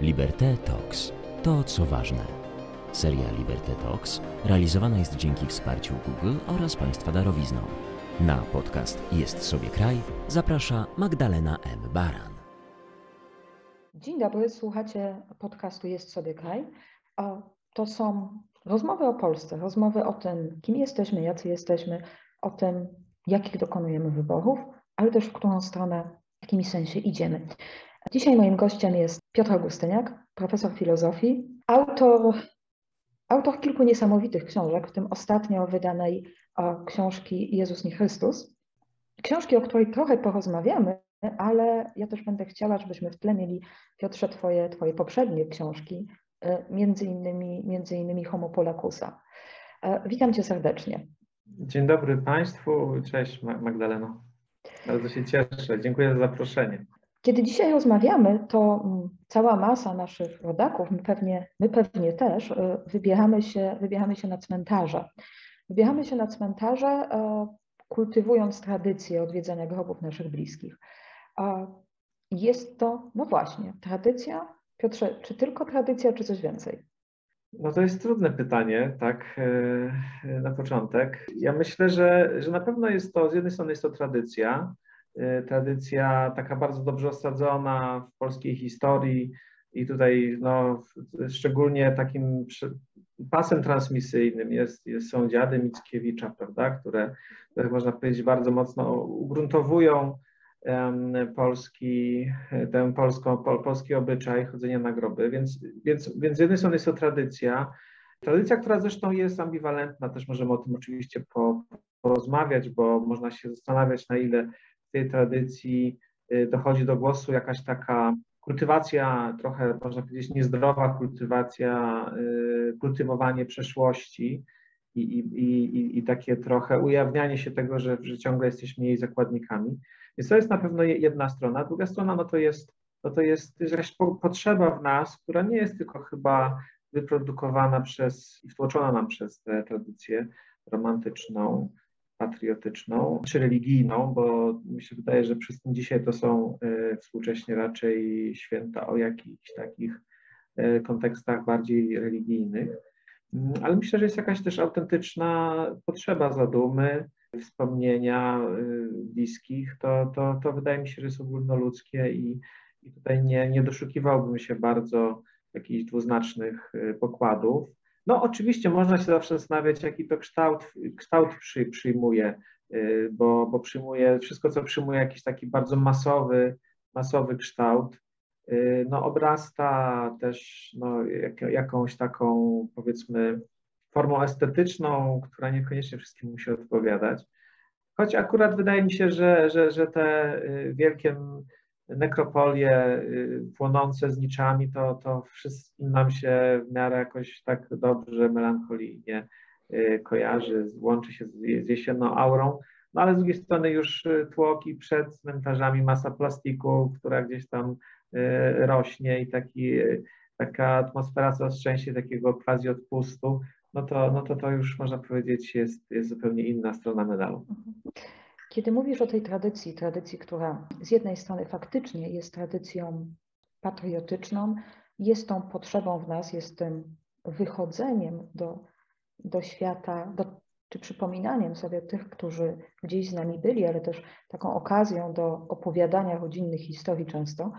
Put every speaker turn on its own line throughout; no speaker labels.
Liberté Talks. To, co ważne. Seria Liberté Talks realizowana jest dzięki wsparciu Google oraz Państwa darowizną. Na podcast Jest sobie kraj zaprasza Magdalena M. Baran.
Dzień dobry, słuchacie podcastu Jest sobie kraj. To są rozmowy o Polsce, rozmowy o tym, kim jesteśmy, jacy jesteśmy, o tym, jakich dokonujemy wyborów, ale też w którą stronę, w jakim sensie idziemy. Dzisiaj moim gościem jest Piotr Augustyniak, profesor filozofii, autor, autor kilku niesamowitych książek, w tym ostatnio wydanej książki Jezus nie Chrystus. Książki, o której trochę porozmawiamy, ale ja też będę chciała, żebyśmy w tle mieli, Piotrze, twoje, twoje poprzednie książki, e, między innymi, między innymi Homo Polacusa. E, witam cię serdecznie.
Dzień dobry Państwu. Cześć Magdaleno. Bardzo się cieszę. Dziękuję za zaproszenie.
Kiedy dzisiaj rozmawiamy, to mm, cała masa naszych rodaków, my pewnie, my pewnie też, y, wybieramy się, wybieramy się na cmentarze. Wybieramy się na cmentarze, kultywując tradycję odwiedzania grobów naszych bliskich. Jest to, no właśnie, tradycja. Piotrze, czy tylko tradycja, czy coś więcej?
No to jest trudne pytanie, tak, e, na początek. Ja myślę, że, że na pewno jest to, z jednej strony jest to tradycja, e, tradycja taka bardzo dobrze osadzona w polskiej historii i tutaj no, szczególnie takim pasem transmisyjnym jest, jest, są dziady Mickiewicza, prawda, które, można powiedzieć bardzo mocno ugruntowują polski, ten polską, polski obyczaj chodzenia na groby, więc, więc, więc z jednej strony jest to tradycja, tradycja, która zresztą jest ambiwalentna, też możemy o tym oczywiście po, porozmawiać, bo można się zastanawiać, na ile tej tradycji y, dochodzi do głosu jakaś taka kultywacja, trochę można powiedzieć niezdrowa kultywacja, y, kultywowanie przeszłości, i, i, i, i takie trochę ujawnianie się tego, że, że ciągle jesteśmy jej zakładnikami. Więc to jest na pewno jedna strona. Druga strona no to jest, no to jest jakaś potrzeba w nas, która nie jest tylko chyba wyprodukowana przez i wtłoczona nam przez tę tradycję romantyczną, patriotyczną czy religijną, bo mi się wydaje, że tym dzisiaj to są y, współcześnie raczej święta o jakichś takich y, kontekstach bardziej religijnych. Mm, ale myślę, że jest jakaś też autentyczna potrzeba zadumy, wspomnienia y, bliskich, to, to, to wydaje mi się, że jest ogólnoludzkie i, i tutaj nie, nie doszukiwałbym się bardzo jakichś dwuznacznych pokładów. No oczywiście można się zawsze zastanawiać, jaki to kształt, kształt przy, przyjmuje, y, bo, bo przyjmuje wszystko, co przyjmuje jakiś taki bardzo masowy, masowy kształt, no obrasta też no, jak, jakąś taką powiedzmy formą estetyczną, która niekoniecznie wszystkim musi odpowiadać. Choć akurat wydaje mi się, że, że, że te y, wielkie nekropolie y, płonące z niczami, to, to wszystkim nam się w miarę jakoś tak dobrze, melancholijnie y, kojarzy, łączy się z, jesienną aurą. No ale z drugiej strony już tłoki przed cmentarzami, masa plastiku, która gdzieś tam rośnie i taki, taka atmosfera coraz częściej takiego quasi odpustu, no to, no to to już można powiedzieć jest, jest zupełnie inna strona medalu.
Kiedy mówisz o tej tradycji, tradycji, która z jednej strony faktycznie jest tradycją patriotyczną, jest tą potrzebą w nas, jest tym wychodzeniem do, do świata, do, czy przypominaniem sobie tych, którzy gdzieś z nami byli, ale też taką okazją do opowiadania rodzinnych historii często,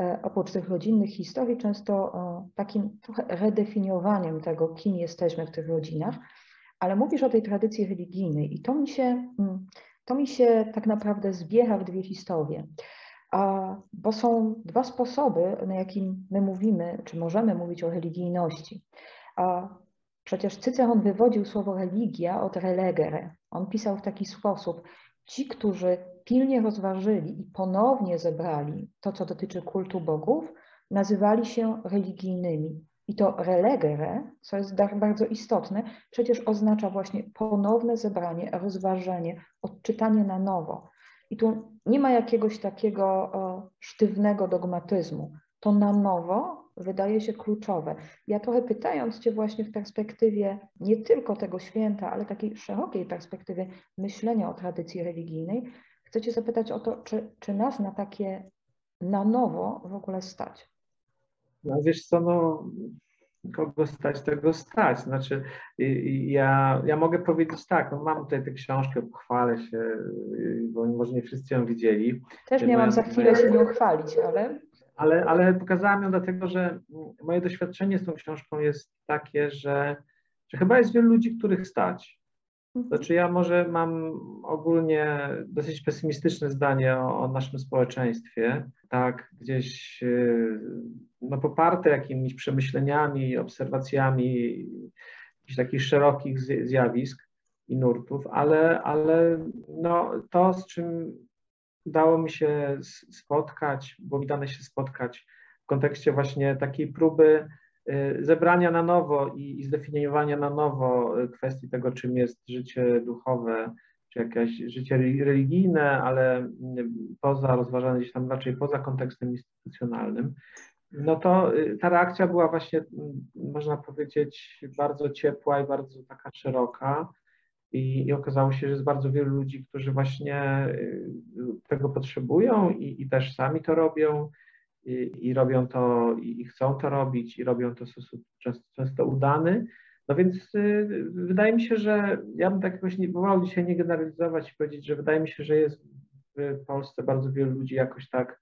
E, oprócz tych rodzinnych historii, często e, takim trochę redefiniowaniem tego, kim jesteśmy w tych rodzinach, ale mówisz o tej tradycji religijnej i to mi się, mm, to mi się tak naprawdę zbiera w dwie historie. Bo są dwa sposoby, na jakim my mówimy, czy możemy mówić o religijności. Przecież Cyceron wywodził słowo religia od relegere. On pisał w taki sposób: Ci, którzy pilnie rozważyli i ponownie zebrali to, co dotyczy kultu bogów, nazywali się religijnymi. I to relegere, co jest bardzo istotne, przecież oznacza właśnie ponowne zebranie, rozważenie, odczytanie na nowo. I tu nie ma jakiegoś takiego sztywnego dogmatyzmu. To na nowo wydaje się kluczowe. Ja trochę pytając Cię właśnie w perspektywie nie tylko tego święta, ale takiej szerokiej perspektywie myślenia o tradycji religijnej, chcę Cię zapytać o to, czy, czy nas na takie na nowo w ogóle stać?
No wiesz co, no kogo stać, tego stać. Znaczy, ja, ja mogę powiedzieć tak, no mam tutaj tę książkę, pochwalę się, bo może nie wszyscy ją widzieli.
Też miałam za chwilę się nią chwalić, ale...
ale... Ale pokazałam ją dlatego, że moje doświadczenie z tą książką jest takie, że, że chyba jest wielu ludzi, których stać. Mhm. Znaczy ja może mam ogólnie dosyć pesymistyczne zdanie o, o, naszym społeczeństwie, tak gdzieś y, no, poparte jakimiś przemyśleniami, obserwacjami jakichś takich szerokich zjawisk i nurtów, ale, ale no, to, z czym udało mi się spotkać, bo mi dane się spotkać w kontekście właśnie takiej próby zebrania na nowo i, i zdefiniowania na nowo y, kwestii tego, czym jest życie duchowe, czy jakieś życie religijne, ale y, poza, rozważane gdzieś tam raczej poza kontekstem instytucjonalnym, no to ta reakcja była właśnie, można powiedzieć, bardzo ciepła i bardzo taka szeroka. I, I, okazało się, że jest bardzo wielu ludzi, którzy właśnie tego potrzebują i, i też sami to robią i, i robią to i, chcą to robić i robią to w sposób często, często udany. No więc y, wydaje mi się, że ja bym tak jakoś nie wolał dzisiaj nie generalizować i powiedzieć, że wydaje mi się, że jest w Polsce bardzo wielu ludzi jakoś tak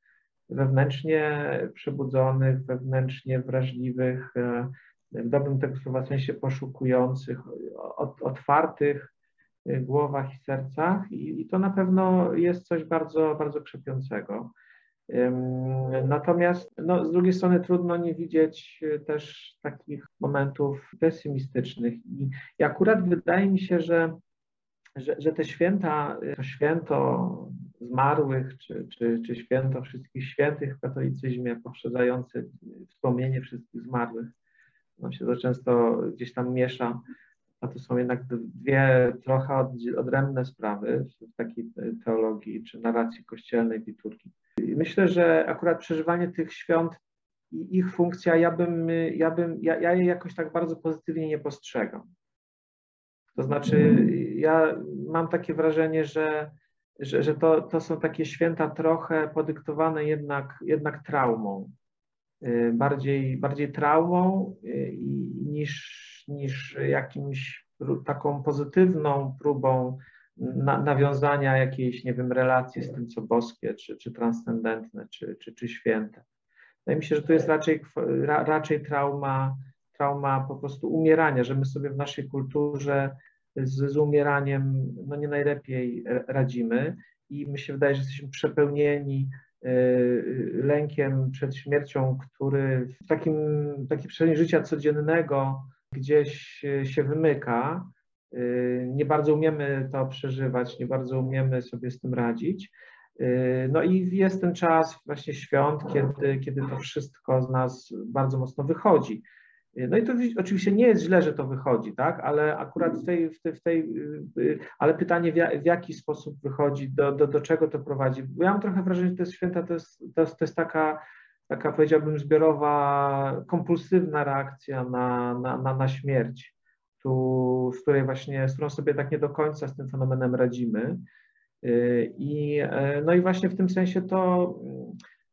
wewnętrznie przebudzonych, wewnętrznie wrażliwych, e, w dobrym tego słowa sensie poszukujących, otwartych e, głowach i sercach i, i to na pewno jest coś bardzo, bardzo krzepiącego. Natomiast no, z drugiej strony trudno nie widzieć e, też takich momentów pesymistycznych. I, akurat wydaje mi się, że, że, że te święta, to święto zmarłych, czy, czy, czy święto wszystkich świętych w katolicyzmie, poprzedzające wspomnienie wszystkich zmarłych, no się to często gdzieś tam miesza a to są jednak dwie trochę odrębne sprawy w takiej teologii czy narracji kościelnej, liturgii. Myślę, że akurat przeżywanie tych świąt i ich funkcja, ja bym, ja bym, ja, ja je jakoś tak bardzo pozytywnie nie postrzegam. To znaczy, ja mam takie wrażenie, że, że, że to, to są takie święta trochę podyktowane jednak, jednak traumą. Y, bardziej, bardziej traumą y, niż, niż jakimś taką pozytywną próbą na, nawiązania jakiejś, nie wiem, relacji z tym, co boskie, czy, czy transcendentne, czy, czy, czy święte. Wydaje mi się, że to jest raczej, ra, raczej trauma, trauma po prostu umierania, że my sobie w naszej kulturze z, z umieraniem no nie najlepiej radzimy i mi się wydaje, że jesteśmy przepełnieni y, lękiem przed śmiercią, który w takim, takim przestrzeni życia codziennego gdzieś się wymyka Y, nie bardzo umiemy to przeżywać, nie bardzo umiemy sobie z tym radzić. Y, no i jest ten czas właśnie świąt, kiedy, kiedy to wszystko z nas bardzo mocno wychodzi. Y, no i to oczywiście nie jest źle, że to wychodzi, tak, ale akurat w tej, w tej, w tej ale pytanie w, jaki sposób wychodzi, do, do, do czego to prowadzi. Bo ja mam trochę wrażenie, że jest święta, to jest, to jest, to jest taka, taka powiedziałbym zbiorowa, kompulsywna reakcja na, na, na, na śmierć tu, z której właśnie, z którą sobie tak nie do końca z tym fenomenem radzimy. Y, I, e, no i właśnie w tym sensie to,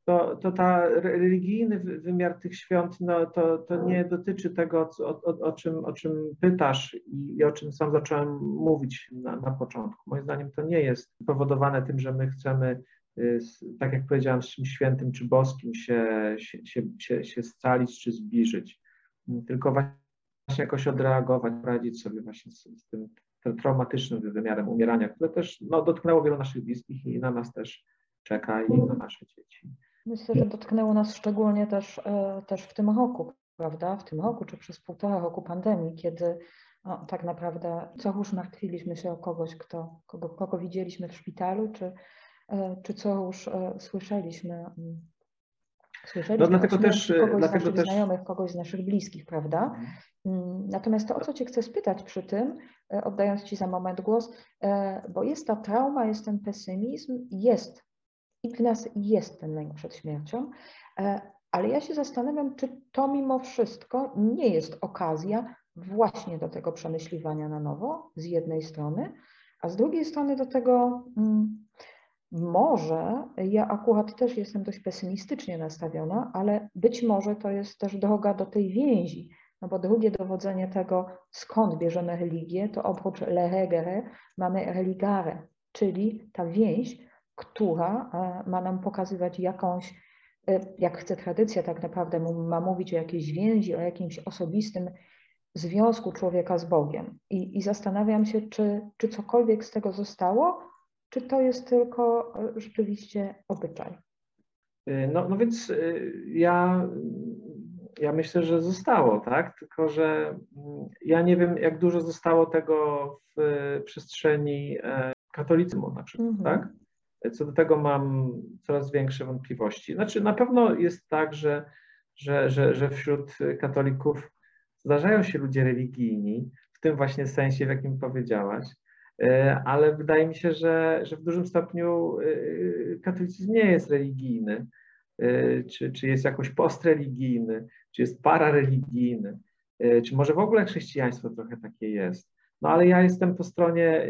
to, to ta religijny wymiar tych świąt, no to, to nie dotyczy tego, o, o, o, czym, o czym pytasz i, i o czym sam zacząłem mówić na, na początku. Moim zdaniem to nie jest powodowane tym, że my chcemy y, tak jak powiedziałam, z czymś świętym czy boskim się, się, się, się scalić czy zbliżyć. Tylko właśnie jakoś odreagować, radzić sobie właśnie z, z tym, tym, traumatycznym wymiarem umierania, które też no, dotknęło wielu naszych bliskich i na nas też czeka i na nasze dzieci.
Myślę, że dotknęło nas szczególnie też, e, też w tym roku, prawda? W tym roku czy przez półtora roku pandemii, kiedy no, tak naprawdę co już martwiliśmy się o kogoś, kto, kogo, kogo widzieliśmy w szpitalu, czy, e, czy co już e, słyszeliśmy mm, Słyszeliśmy no, dlatego też, kogoś dlatego z naszych też... znajomych, kogoś z naszych bliskich, prawda? Mhm. Mm, natomiast to, o co Cię chcę spytać przy tym, e, oddając Ci za moment głos, e, bo jest ta trauma, jest ten pesymizm, jest i w nas jest ten lęk przed śmiercią, e, ale ja się zastanawiam, czy to mimo wszystko nie jest okazja właśnie do tego przemyśliwania na nowo, z jednej strony, a z drugiej strony do tego, mm, może, ja akurat też jestem dość pesymistycznie nastawiona, ale być może to jest też droga do tej więzi, no bo drugie dowodzenie tego, skąd bierzemy religię, to oprócz leregere mamy religare, czyli ta więź, która e, ma nam pokazywać jakąś, e, jak chce tradycja tak naprawdę, ma mówić o jakiejś więzi, o jakimś osobistym związku człowieka z Bogiem. I, i zastanawiam się, czy, czy cokolwiek z tego zostało, czy to jest tylko e, rzeczywiście obyczaj.
No, no więc ja ja myślę, że zostało, tak? Tylko, że mm, ja nie wiem, jak dużo zostało tego w przestrzeni e, katolicyzmu na przykład, mhm. tak? Co do tego mam coraz większe wątpliwości. Znaczy, na pewno jest tak, że, że, że, że wśród katolików zdarzają się ludzie religijni, w tym właśnie sensie, w jakim powiedziałaś, e, ale wydaje mi się, że, że w dużym stopniu e, katolicyzm nie jest religijny. Y, czy, czy jest jakoś postreligijny, czy jest parareligijny, czy może w ogóle chrześcijaństwo trochę takie jest. No ale ja jestem po stronie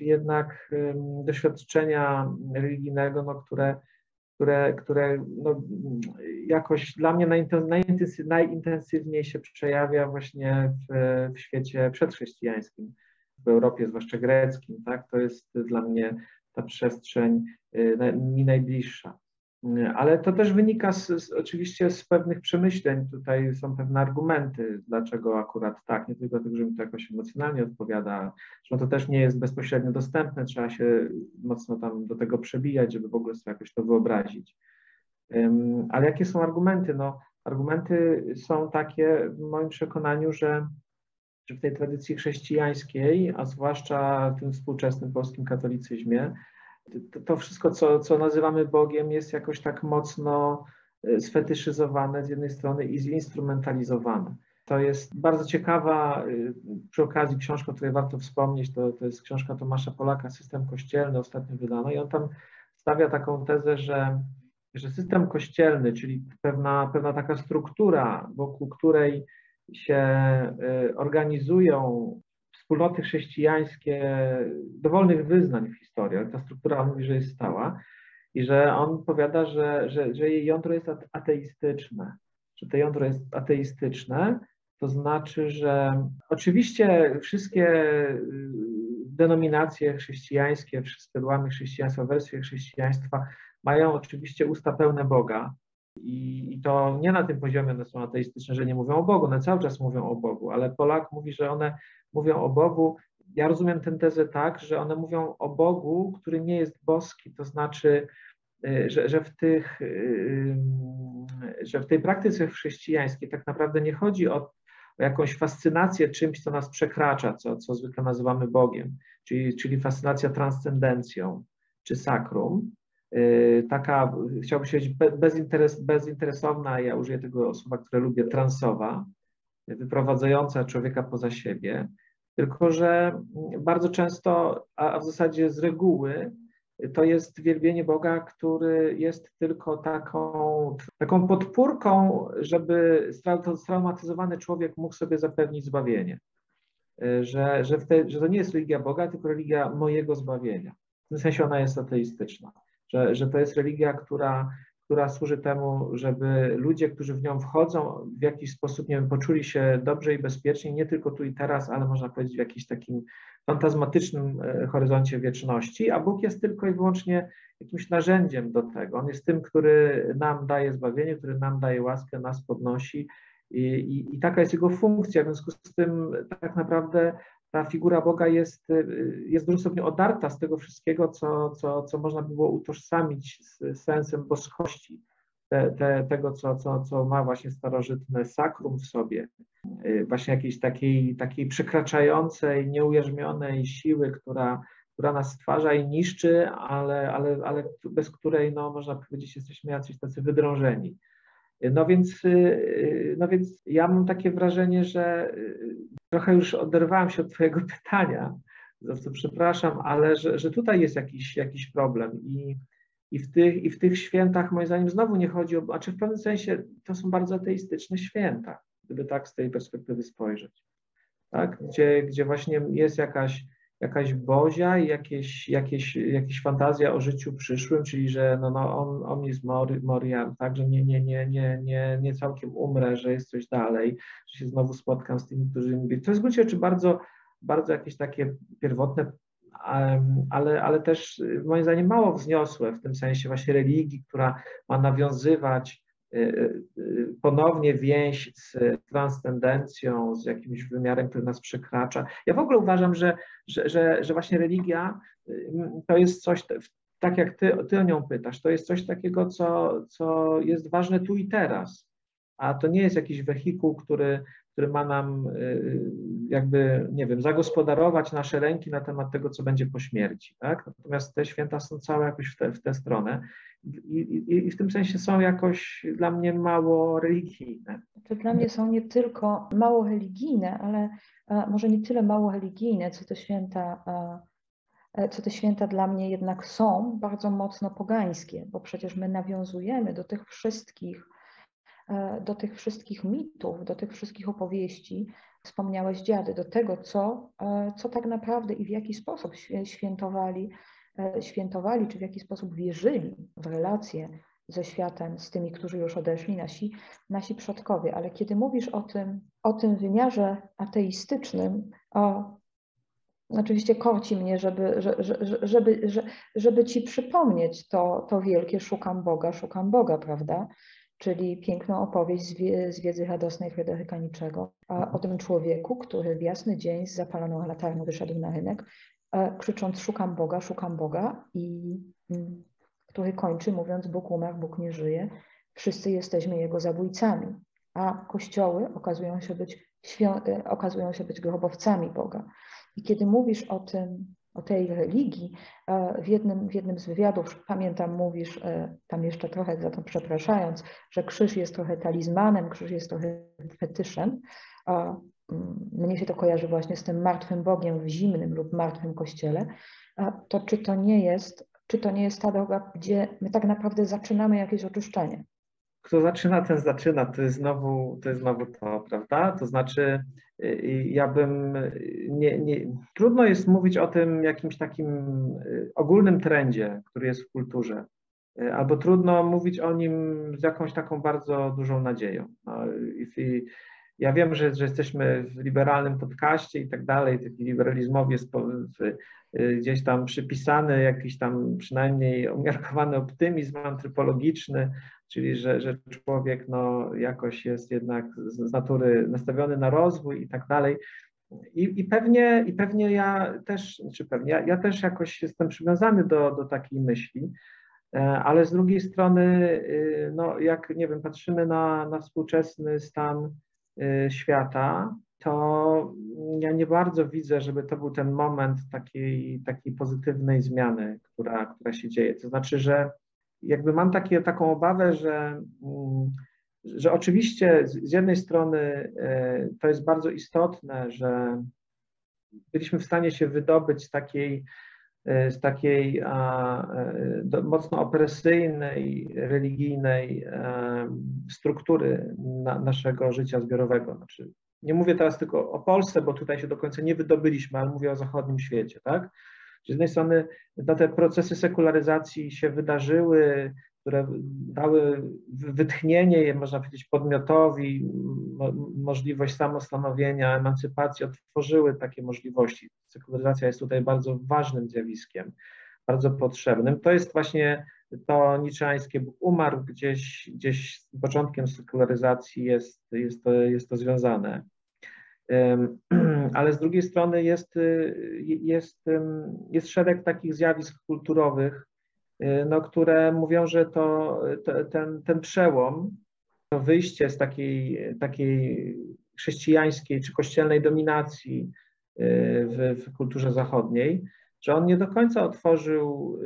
jednak doświadczenia religijnego, no, które, które, które no, jakoś dla mnie najintensywniej się przejawia właśnie w, w świecie przedchrześcijańskim, w Europie, zwłaszcza greckim. Tak? To jest dla mnie ta przestrzeń mi najbliższa. Ale to też wynika z, z, oczywiście z pewnych przemyśleń. Tutaj są pewne argumenty, dlaczego akurat tak, nie tylko dlatego, że mi to jakoś emocjonalnie odpowiada, że to też nie jest bezpośrednio dostępne, trzeba się mocno tam do tego przebijać, żeby w ogóle sobie jakoś to wyobrazić. Ale jakie są argumenty? No, argumenty są takie w moim przekonaniu, że, że w tej tradycji chrześcijańskiej, a zwłaszcza w tym współczesnym polskim katolicyzmie, to wszystko, co, co nazywamy Bogiem, jest jakoś tak mocno e, sfetyszyzowane z jednej strony i zinstrumentalizowane. To jest bardzo ciekawa, e, przy okazji książka, o której warto wspomnieć, to, to jest książka Tomasza Polaka, System Kościelny, ostatnio wydana i on tam stawia taką tezę, że, że system kościelny, czyli pewna, pewna taka struktura, wokół której się e, organizują wspólnoty chrześcijańskie dowolnych wyznań w historii, ale ta struktura mówi, że jest stała i że on powiada, że, że, że jej jądro jest ateistyczne, że to jądro jest ateistyczne, to znaczy, że oczywiście wszystkie y, denominacje chrześcijańskie, wszystkie odłamy chrześcijaństwa, wersje chrześcijaństwa mają oczywiście usta pełne Boga, i, I, to nie na tym poziomie one są ateistyczne, że nie mówią o Bogu, one cały czas mówią o Bogu, ale Polak mówi, że one mówią o Bogu. Ja rozumiem tę tezę tak, że one mówią o Bogu, który nie jest boski, to znaczy, y, że, że, w, tych, y, że w tej praktyce chrześcijańskiej tak naprawdę nie chodzi o, o jakąś fascynację czymś, co nas przekracza, co, co zwykle nazywamy Bogiem, czyli, czyli fascynacja transcendencją czy sakrum, y, taka, chciałbym powiedzieć, bezinteres, bezinteresowna, ja użyję tego słowa, które lubię, transowa, wyprowadzająca człowieka poza siebie, tylko że bardzo często, a w zasadzie z reguły, to jest wielbienie Boga, który jest tylko taką, taką podpórką, żeby straumatyzowany człowiek mógł sobie zapewnić zbawienie. Że, że, te, że to nie jest religia Boga, tylko religia mojego zbawienia. W tym sensie ona jest ateistyczna. Że, że to jest religia, która która służy temu, żeby ludzie, którzy w nią wchodzą, w jakiś sposób, nie wiem, poczuli się dobrze i bezpiecznie, nie tylko tu i teraz, ale można powiedzieć w jakimś takim fantazmatycznym e, horyzoncie wieczności, a Bóg jest tylko i wyłącznie jakimś narzędziem do tego. On jest tym, który nam daje zbawienie, który nam daje łaskę, nas podnosi i, i, i taka jest jego funkcja. W związku z tym tak naprawdę ta figura Boga jest, y, jest stopniu odarta z tego wszystkiego, co, co, co można by było utożsamić z sensem boskości, te, te, tego, co, co, co ma właśnie starożytne sakrum w sobie, y, właśnie jakiejś takiej, takiej przekraczającej, nieujarzmionej siły, która, która nas stwarza i niszczy, ale, ale, ale bez której, no, można powiedzieć, jesteśmy jacyś tacy wydrążeni. No więc, y, no więc ja mam takie wrażenie, że trochę już oderwałem się od Twojego pytania, za co przepraszam, ale że, że tutaj jest jakiś, jakiś problem i, i, w tych, i w tych świętach moim zdaniem znowu nie chodzi o, a czy w pewnym sensie to są bardzo ateistyczne święta, gdyby tak z tej perspektywy spojrzeć, tak? gdzie, gdzie właśnie jest jakaś, jakaś bozia i jakieś, jakieś, jakieś fantazja o życiu przyszłym, czyli że no, no on, on jest mori, Moria, tak, że nie, nie, nie, nie, nie, nie całkiem umrę, że jest coś dalej, że się znowu spotkam z tymi, którzy mi... To jest w gruncie rzeczy bardzo, bardzo jakieś takie pierwotne, ale, ale też moim zdaniem mało wzniosłe w tym sensie właśnie religii, która ma nawiązywać ponownie więź z transcendencją, z jakimś wymiarem, który nas przekracza. Ja w ogóle uważam, że, że, że, że właśnie religia y, to jest coś, tak jak ty, ty o nią pytasz, to jest coś takiego, co, co jest ważne tu i teraz, a to nie jest jakiś wehikuł, który, który ma nam jakby, nie wiem, zagospodarować nasze ręki na temat tego, co będzie po śmierci. Tak? Natomiast te święta są całe jakoś w, te, w tę stronę i, i, i, w tym sensie są jakoś dla mnie mało religijne.
To dla mnie są nie tylko mało religijne, ale może nie tyle mało religijne, co te święta, e, co te święta dla mnie jednak są bardzo mocno pogańskie, bo przecież my nawiązujemy do tych wszystkich do tych wszystkich mitów, do tych wszystkich opowieści, wspomniałeś dziady, do tego, co, e, co tak naprawdę i w jaki sposób świętowali E, świętowali, czy w jaki sposób wierzyli w relacje ze światem, z tymi, którzy już odeszli, nasi, nasi przodkowie. Ale kiedy mówisz o tym, o tym wymiarze ateistycznym, o, oczywiście korci mnie, żeby, żeby, żeby, żeby ci przypomnieć to, to wielkie szukam Boga, szukam Boga, prawda? Czyli piękną opowieść z wiedzy radosnej Fryderyka Niczego o tym człowieku, który w jasny dzień z zapaloną latarnią wyszedł na rynek, E, krzycząc szukam Boga, szukam Boga i mm, który kończy mówiąc Bóg umarł, Bóg nie żyje, wszyscy jesteśmy Jego zabójcami, a kościoły okazują się być, e, okazują się być grobowcami Boga. I kiedy mówisz o tym, o tej religii, e, w jednym, w jednym z wywiadów, pamiętam, mówisz, tam jeszcze trochę za to przepraszając, że krzyż jest trochę talizmanem, krzyż jest trochę fetyszem, Mm, mnie się to kojarzy właśnie z tym martwym Bogiem w zimnym lub martwym kościele, to czy to nie jest, czy to nie jest ta droga, gdzie my tak naprawdę zaczynamy jakieś oczyszczenie?
Kto zaczyna, ten zaczyna. To jest znowu to, jest znowu to prawda? To znaczy, y, y, ja bym nie, nie, trudno jest mówić o tym jakimś takim y, ogólnym trendzie, który jest w kulturze. Albo trudno mówić o nim z jakąś taką bardzo dużą nadzieją. No, i, ja wiem, że, że jesteśmy w liberalnym podcaście i tak dalej, taki liberalizmowi jest y, gdzieś tam przypisany jakiś tam przynajmniej umiarkowany optymizm antropologiczny, czyli że, że człowiek no, jakoś jest jednak z, natury nastawiony na rozwój i tak dalej. I, I, pewnie, I pewnie ja też, czy pewnie, ja, ja też jakoś jestem przywiązany do, do takiej myśli, e, ale z drugiej strony, y, no jak nie wiem, patrzymy na, na współczesny stan Y, świata, to ja nie bardzo widzę, żeby to był ten moment takiej, takiej pozytywnej zmiany, która, która się dzieje. To znaczy, że jakby mam takie, taką obawę, że, mm, że oczywiście z jednej strony y, to jest bardzo istotne, że byliśmy w stanie się wydobyć z takiej E, z takiej e, mocno opresyjnej, religijnej e, struktury naszego życia zbiorowego. Znaczy, nie mówię teraz tylko o Polsce, bo tutaj się do końca nie wydobyliśmy, ale mówię o zachodnim świecie. Tak? Z jednej strony te procesy sekularyzacji się wydarzyły, które dały wytchnienie, można powiedzieć, podmiotowi, możliwość samostanowienia, emancypacji, otworzyły takie możliwości. Sekularyzacja jest tutaj bardzo ważnym zjawiskiem, bardzo potrzebnym. To jest właśnie to niczeańskie Bóg umarł, gdzieś, gdzieś z początkiem sekularyzacji jest, jest, to, jest to związane. Ale z drugiej strony jest, jest, jest szereg takich zjawisk kulturowych, Y, no, które mówią, że to, to, ten, ten przełom, to wyjście z takiej, takiej chrześcijańskiej czy kościelnej dominacji y, w, w kulturze zachodniej, że on nie do końca otworzył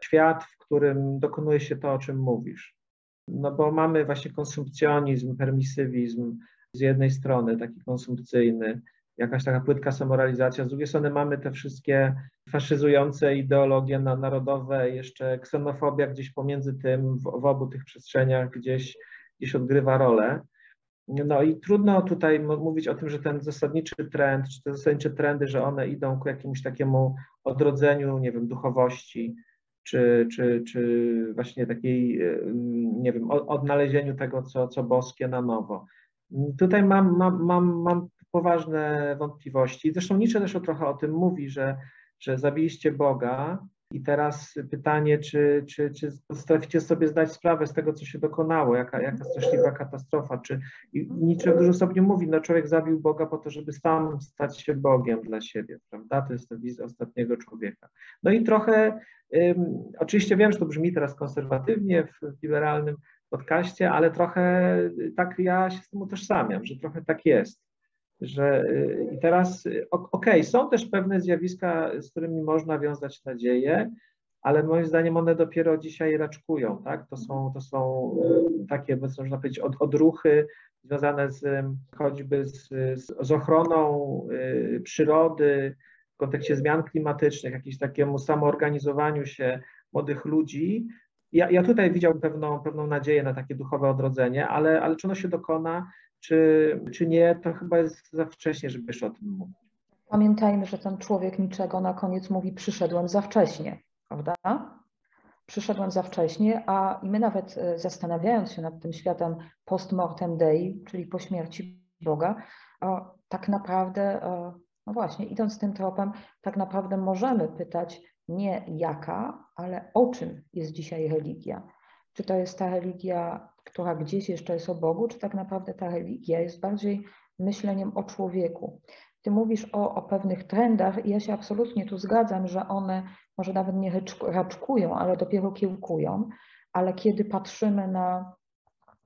świat, w którym dokonuje się to, o czym mówisz. No bo mamy właśnie konsumpcjonizm, permisywizm z jednej strony, taki konsumpcyjny, jakaś taka płytka samoralizacja. Z drugiej strony mamy te wszystkie faszyzujące ideologie narodowe, jeszcze ksenofobia gdzieś pomiędzy tym, w, w obu tych przestrzeniach gdzieś, gdzieś odgrywa rolę. No i trudno tutaj mówić o tym, że ten zasadniczy trend, czy te zasadnicze trendy, że one idą ku jakiemuś takiemu odrodzeniu, nie wiem, duchowości, czy, czy, czy właśnie takiej, nie wiem, odnalezieniu tego, co, co boskie na nowo. Tutaj mam, mam, mam, mam poważne wątpliwości. Zresztą Nietzsche też trochę o tym mówi, że, że zabiliście Boga, i teraz pytanie, czy, czy, czy potraficie sobie zdać sprawę z tego, co się dokonało, jaka, jaka straszliwa katastrofa. Czy Nietzsche w dużym stopniu mówi, no człowiek zabił Boga po to, żeby sam stać się Bogiem dla siebie, prawda? To jest ta wizja ostatniego człowieka. No i trochę, oczywiście wiem, że to brzmi teraz konserwatywnie w liberalnym podcaście, ale trochę tak ja się z tym utożsamiam, że trochę tak jest że y, i teraz, y, okej, okay, są też pewne zjawiska, z którymi można wiązać nadzieję, ale moim zdaniem one dopiero dzisiaj raczkują, tak? To są, to są y, takie, można powiedzieć, od, odruchy związane z choćby z, z ochroną przyrody w kontekście zmian klimatycznych, jakimś takiemu samoorganizowaniu się młodych ludzi. Ja, ja tutaj widziałbym pewną, pewną nadzieję na takie duchowe odrodzenie, ale, ale czy ono się dokona, czy, czy nie, to chyba jest za wcześnie, żeby jeszcze o tym mówić.
Pamiętajmy, że ten człowiek niczego na koniec mówi, przyszedłem za wcześnie, prawda? Przyszedłem za wcześnie, a i my nawet e, zastanawiając się nad tym światem post-mortem Dei, czyli po śmierci Boga, tak naprawdę, no właśnie, idąc tym tropem, tak naprawdę możemy pytać nie jaka, ale o czym jest dzisiaj religia. Czy to jest ta religia która gdzieś jeszcze jest o Bogu, czy tak naprawdę ta religia jest bardziej myśleniem o człowieku. Ty mówisz o, o pewnych trendach i ja się absolutnie tu zgadzam, że one może nawet nie raczkują, ale dopiero kiełkują, ale kiedy patrzymy na,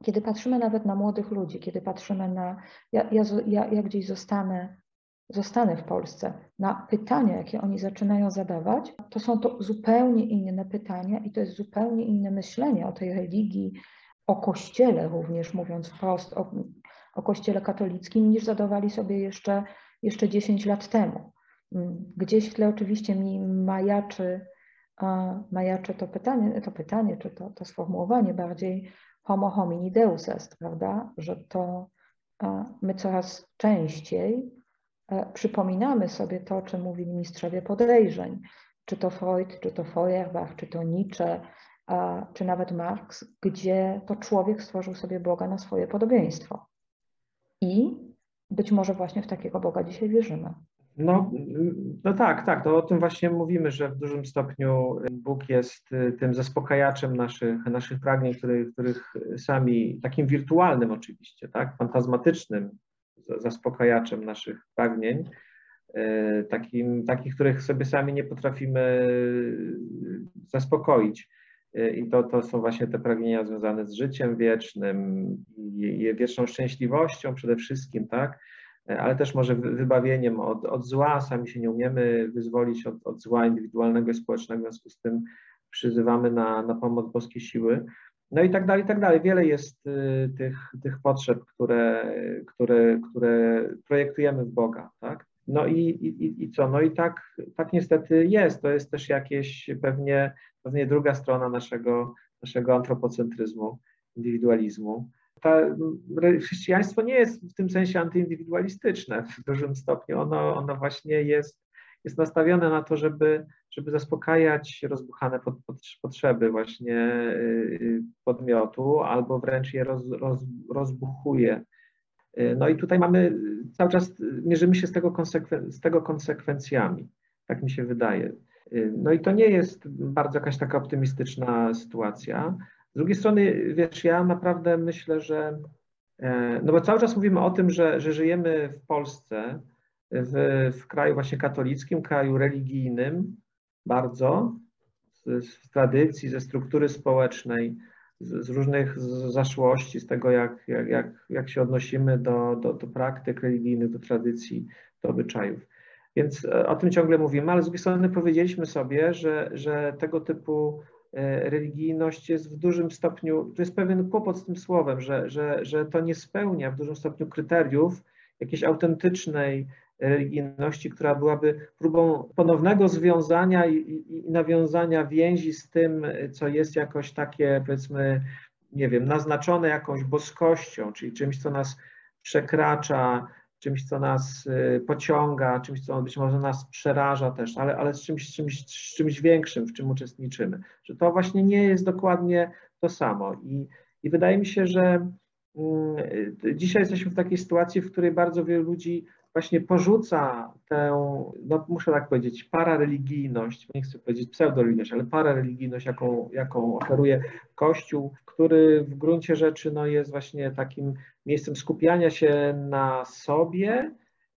kiedy patrzymy nawet na młodych ludzi, kiedy patrzymy na, ja, ja, ja, ja gdzieś zostanę, zostanę w Polsce, na pytania, jakie oni zaczynają zadawać, to są to zupełnie inne pytania i to jest zupełnie inne myślenie o tej religii, o Kościele również, mówiąc wprost, o, o Kościele katolickim, niż zadawali sobie jeszcze, jeszcze 10 lat temu. Mm, gdzieś w tle oczywiście mi majaczy, majaczy to pytanie, to pytanie, czy to, to sformułowanie bardziej homo homini deus est, prawda, że to my coraz częściej przypominamy sobie to, o czym mówili mistrzowie podejrzeń, czy to Freud, czy to Feuerbach, czy to Nietzsche, czy nawet Marx, gdzie to człowiek stworzył sobie Boga na swoje podobieństwo. I być może właśnie w takiego Boga dzisiaj wierzymy.
No, no tak, tak. To o tym właśnie mówimy, że w dużym stopniu Bóg jest y, tym zaspokajaczem naszych, naszych pragnień, których, których sami, takim wirtualnym oczywiście, tak, fantazmatycznym zaspokajaczem naszych pragnień, y, takim, takich, których sobie sami nie potrafimy y, zaspokoić. I to, to są właśnie te pragnienia związane z życiem wiecznym i wieczną szczęśliwością przede wszystkim, tak? Ale też może wybawieniem od, od zła, sami się nie umiemy wyzwolić od, od zła indywidualnego i społecznego, w związku z tym przyzywamy na, na pomoc boskie siły. No i tak dalej, i tak dalej. Wiele jest y, tych, tych potrzeb, które, które, które projektujemy w Boga, tak? No i, i, i co? No i tak, tak niestety jest. To jest też jakieś pewnie pewnie druga strona naszego, naszego antropocentryzmu, indywidualizmu. Ta, chrześcijaństwo nie jest w tym sensie antyindywidualistyczne w dużym stopniu. Ono, ono właśnie jest, jest nastawione na to, żeby, żeby zaspokajać rozbuchane pod, pod, potrzeby właśnie y, podmiotu albo wręcz je roz, roz, rozbuchuje. Y, no i tutaj mamy, cały czas mierzymy się z tego, konsekwen, z tego konsekwencjami, tak mi się wydaje. Y, no i to nie jest bardzo jakaś taka optymistyczna sytuacja. Z drugiej strony, wiesz, ja naprawdę myślę, że, e, no bo cały czas mówimy o tym, że, że żyjemy w Polsce, w, w kraju właśnie katolickim, kraju religijnym bardzo, z, z tradycji, ze struktury społecznej, z, z różnych zaszłości, z tego, jak, jak, jak, jak się odnosimy do, do, do praktyk religijnych, do tradycji, do obyczajów. Więc e, o tym ciągle mówimy, ale z drugiej strony powiedzieliśmy sobie, że, że tego typu e, religijność jest w dużym stopniu, to jest pewien kłopot z tym słowem, że, że, że to nie spełnia w dużym stopniu kryteriów jakiejś autentycznej religijności, która byłaby próbą ponownego związania i, i, nawiązania więzi z tym, co jest jakoś takie, powiedzmy, nie wiem, naznaczone jakąś boskością, czyli czymś, co nas przekracza, czymś, co nas y, pociąga, czymś, co być może nas przeraża też, ale, ale z, czymś, czymś, z czymś większym, w czym uczestniczymy. Że to właśnie nie jest dokładnie to samo. I, i wydaje mi się, że y, dzisiaj jesteśmy w takiej sytuacji, w której bardzo wielu ludzi właśnie porzuca tę, no muszę tak powiedzieć, parareligijność, nie chcę powiedzieć pseudoreligijność, ale parareligijność, jaką, jaką oferuje Kościół, który w gruncie rzeczy no, jest właśnie takim miejscem skupiania się na sobie,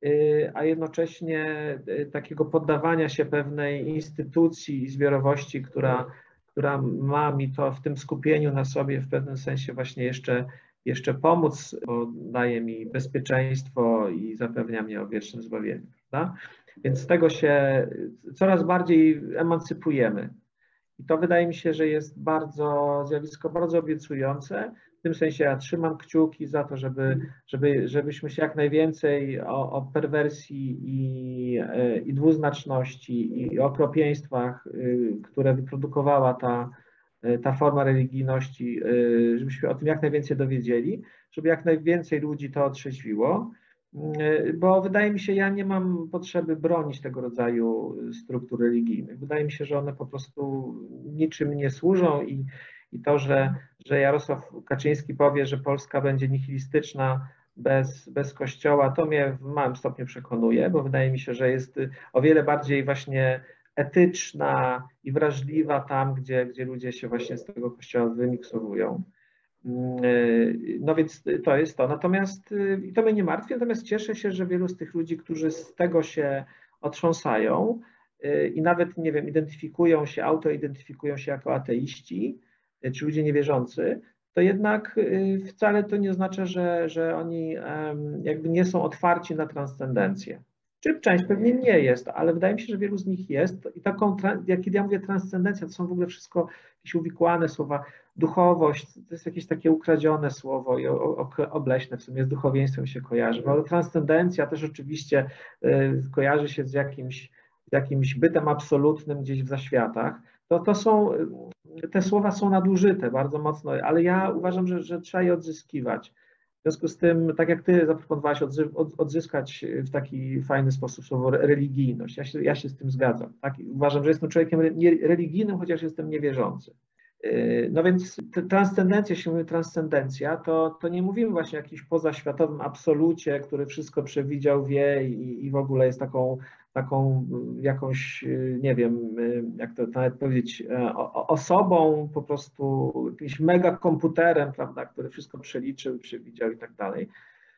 y, a jednocześnie y, takiego poddawania się pewnej instytucji i zbiorowości, która, która ma mi to w tym skupieniu na sobie w pewnym sensie właśnie jeszcze jeszcze pomóc, bo daje mi bezpieczeństwo i zapewnia mnie o wiecznym zbawieniu. Prawda? Więc z tego się coraz bardziej emancypujemy. I to wydaje mi się, że jest bardzo zjawisko bardzo obiecujące. W tym sensie ja trzymam kciuki za to, żeby, żeby, żebyśmy się jak najwięcej o, o perwersji i, i dwuznaczności i okropieństwach, y, które wyprodukowała ta, E, ta forma religijności, e, żebyśmy o tym jak najwięcej dowiedzieli, żeby jak najwięcej ludzi to otrzeźwiło, e, bo wydaje mi się, ja nie mam potrzeby bronić tego rodzaju struktur religijnych. Wydaje mi się, że one po prostu niczym nie służą i, i to, że, że Jarosław Kaczyński powie, że Polska będzie nihilistyczna bez, bez kościoła, to mnie w małym stopniu przekonuje, bo wydaje mi się, że jest o wiele bardziej właśnie etyczna i wrażliwa tam, gdzie, gdzie ludzie się właśnie z tego kościoła wymiksowują. Mm, y, no więc to jest to. Natomiast y, i to mnie nie martwi, natomiast cieszę się, że wielu z tych ludzi, którzy z tego się otrząsają y, i nawet, nie wiem, identyfikują się, autoidentyfikują się jako ateiści, czy ludzie niewierzący, to jednak wcale to nie oznacza, że, że oni jakby nie są otwarci na transcendencję. Czy część pewnie nie jest, ale wydaje mi się, że wielu z nich jest. I taką, jak kiedy ja mówię transcendencja, to są w ogóle wszystko jakieś uwikłane słowa. Duchowość to jest jakieś takie ukradzione słowo i obleśne w sumie z duchowieństwem się kojarzy. No, transcendencja też oczywiście y, kojarzy się z jakimś, z jakimś bytem absolutnym gdzieś w zaświatach. To, to są, y, te słowa są nadużyte bardzo mocno, ale ja uważam, że, że trzeba je odzyskiwać. W związku z tym, tak jak Ty zaproponowałeś, odzyskać w taki fajny sposób słowo religijność. Ja się, ja się z tym zgadzam. Tak? Uważam, że jestem człowiekiem religijnym, chociaż jestem niewierzący. Yy, no więc transcendencja, jeśli mówimy transcendencja, to, to nie mówimy właśnie o jakimś pozaświatowym absolucie, który wszystko przewidział, wie i, i w ogóle jest taką taką y, jakąś, y, nie wiem, y, jak to nawet powiedzieć, osobą, po prostu jakimś mega komputerem, prawda, który wszystko przeliczył, przewidział i tak dalej.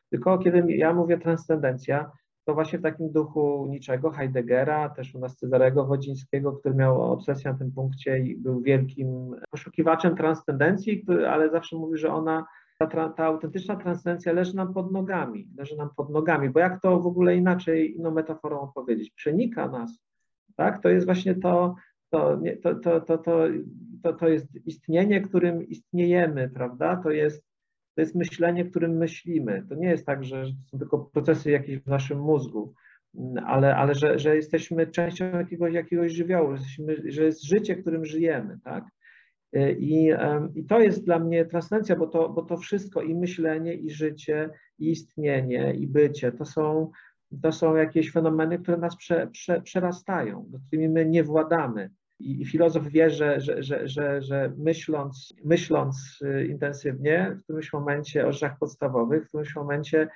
Tylko kiedy ja mówię transcendencja, to właśnie w takim duchu niczego Heideggera, też u nas Cezarego Wodzińskiego, który miał obsesję na tym punkcie i był wielkim poszukiwaczem transcendencji, ale zawsze mówi, że ona ta, ta autentyczna transcendencja leży nam pod nogami, leży nam pod nogami, bo jak to w ogóle inaczej, inną metaforą opowiedzieć? Przenika nas, tak? To jest właśnie to, to, to, to, to, to, to, jest istnienie, którym istniejemy, prawda? To jest, to jest myślenie, którym myślimy. To nie jest tak, że to są tylko procesy jakieś w naszym mózgu, ale, ale że, że jesteśmy częścią jakiegoś, jakiegoś żywiołu, że, jesteśmy, że jest życie, którym żyjemy, tak? I, I to jest dla mnie transcendencja, bo to, bo to wszystko i myślenie, i życie, i istnienie, i bycie to są, to są jakieś fenomeny, które nas prze, prze, przerastają, którymi my nie władamy. I, i filozof wie, że, że, że, że, że myśląc, myśląc y, intensywnie, w którymś momencie o rzeczach podstawowych, w którymś momencie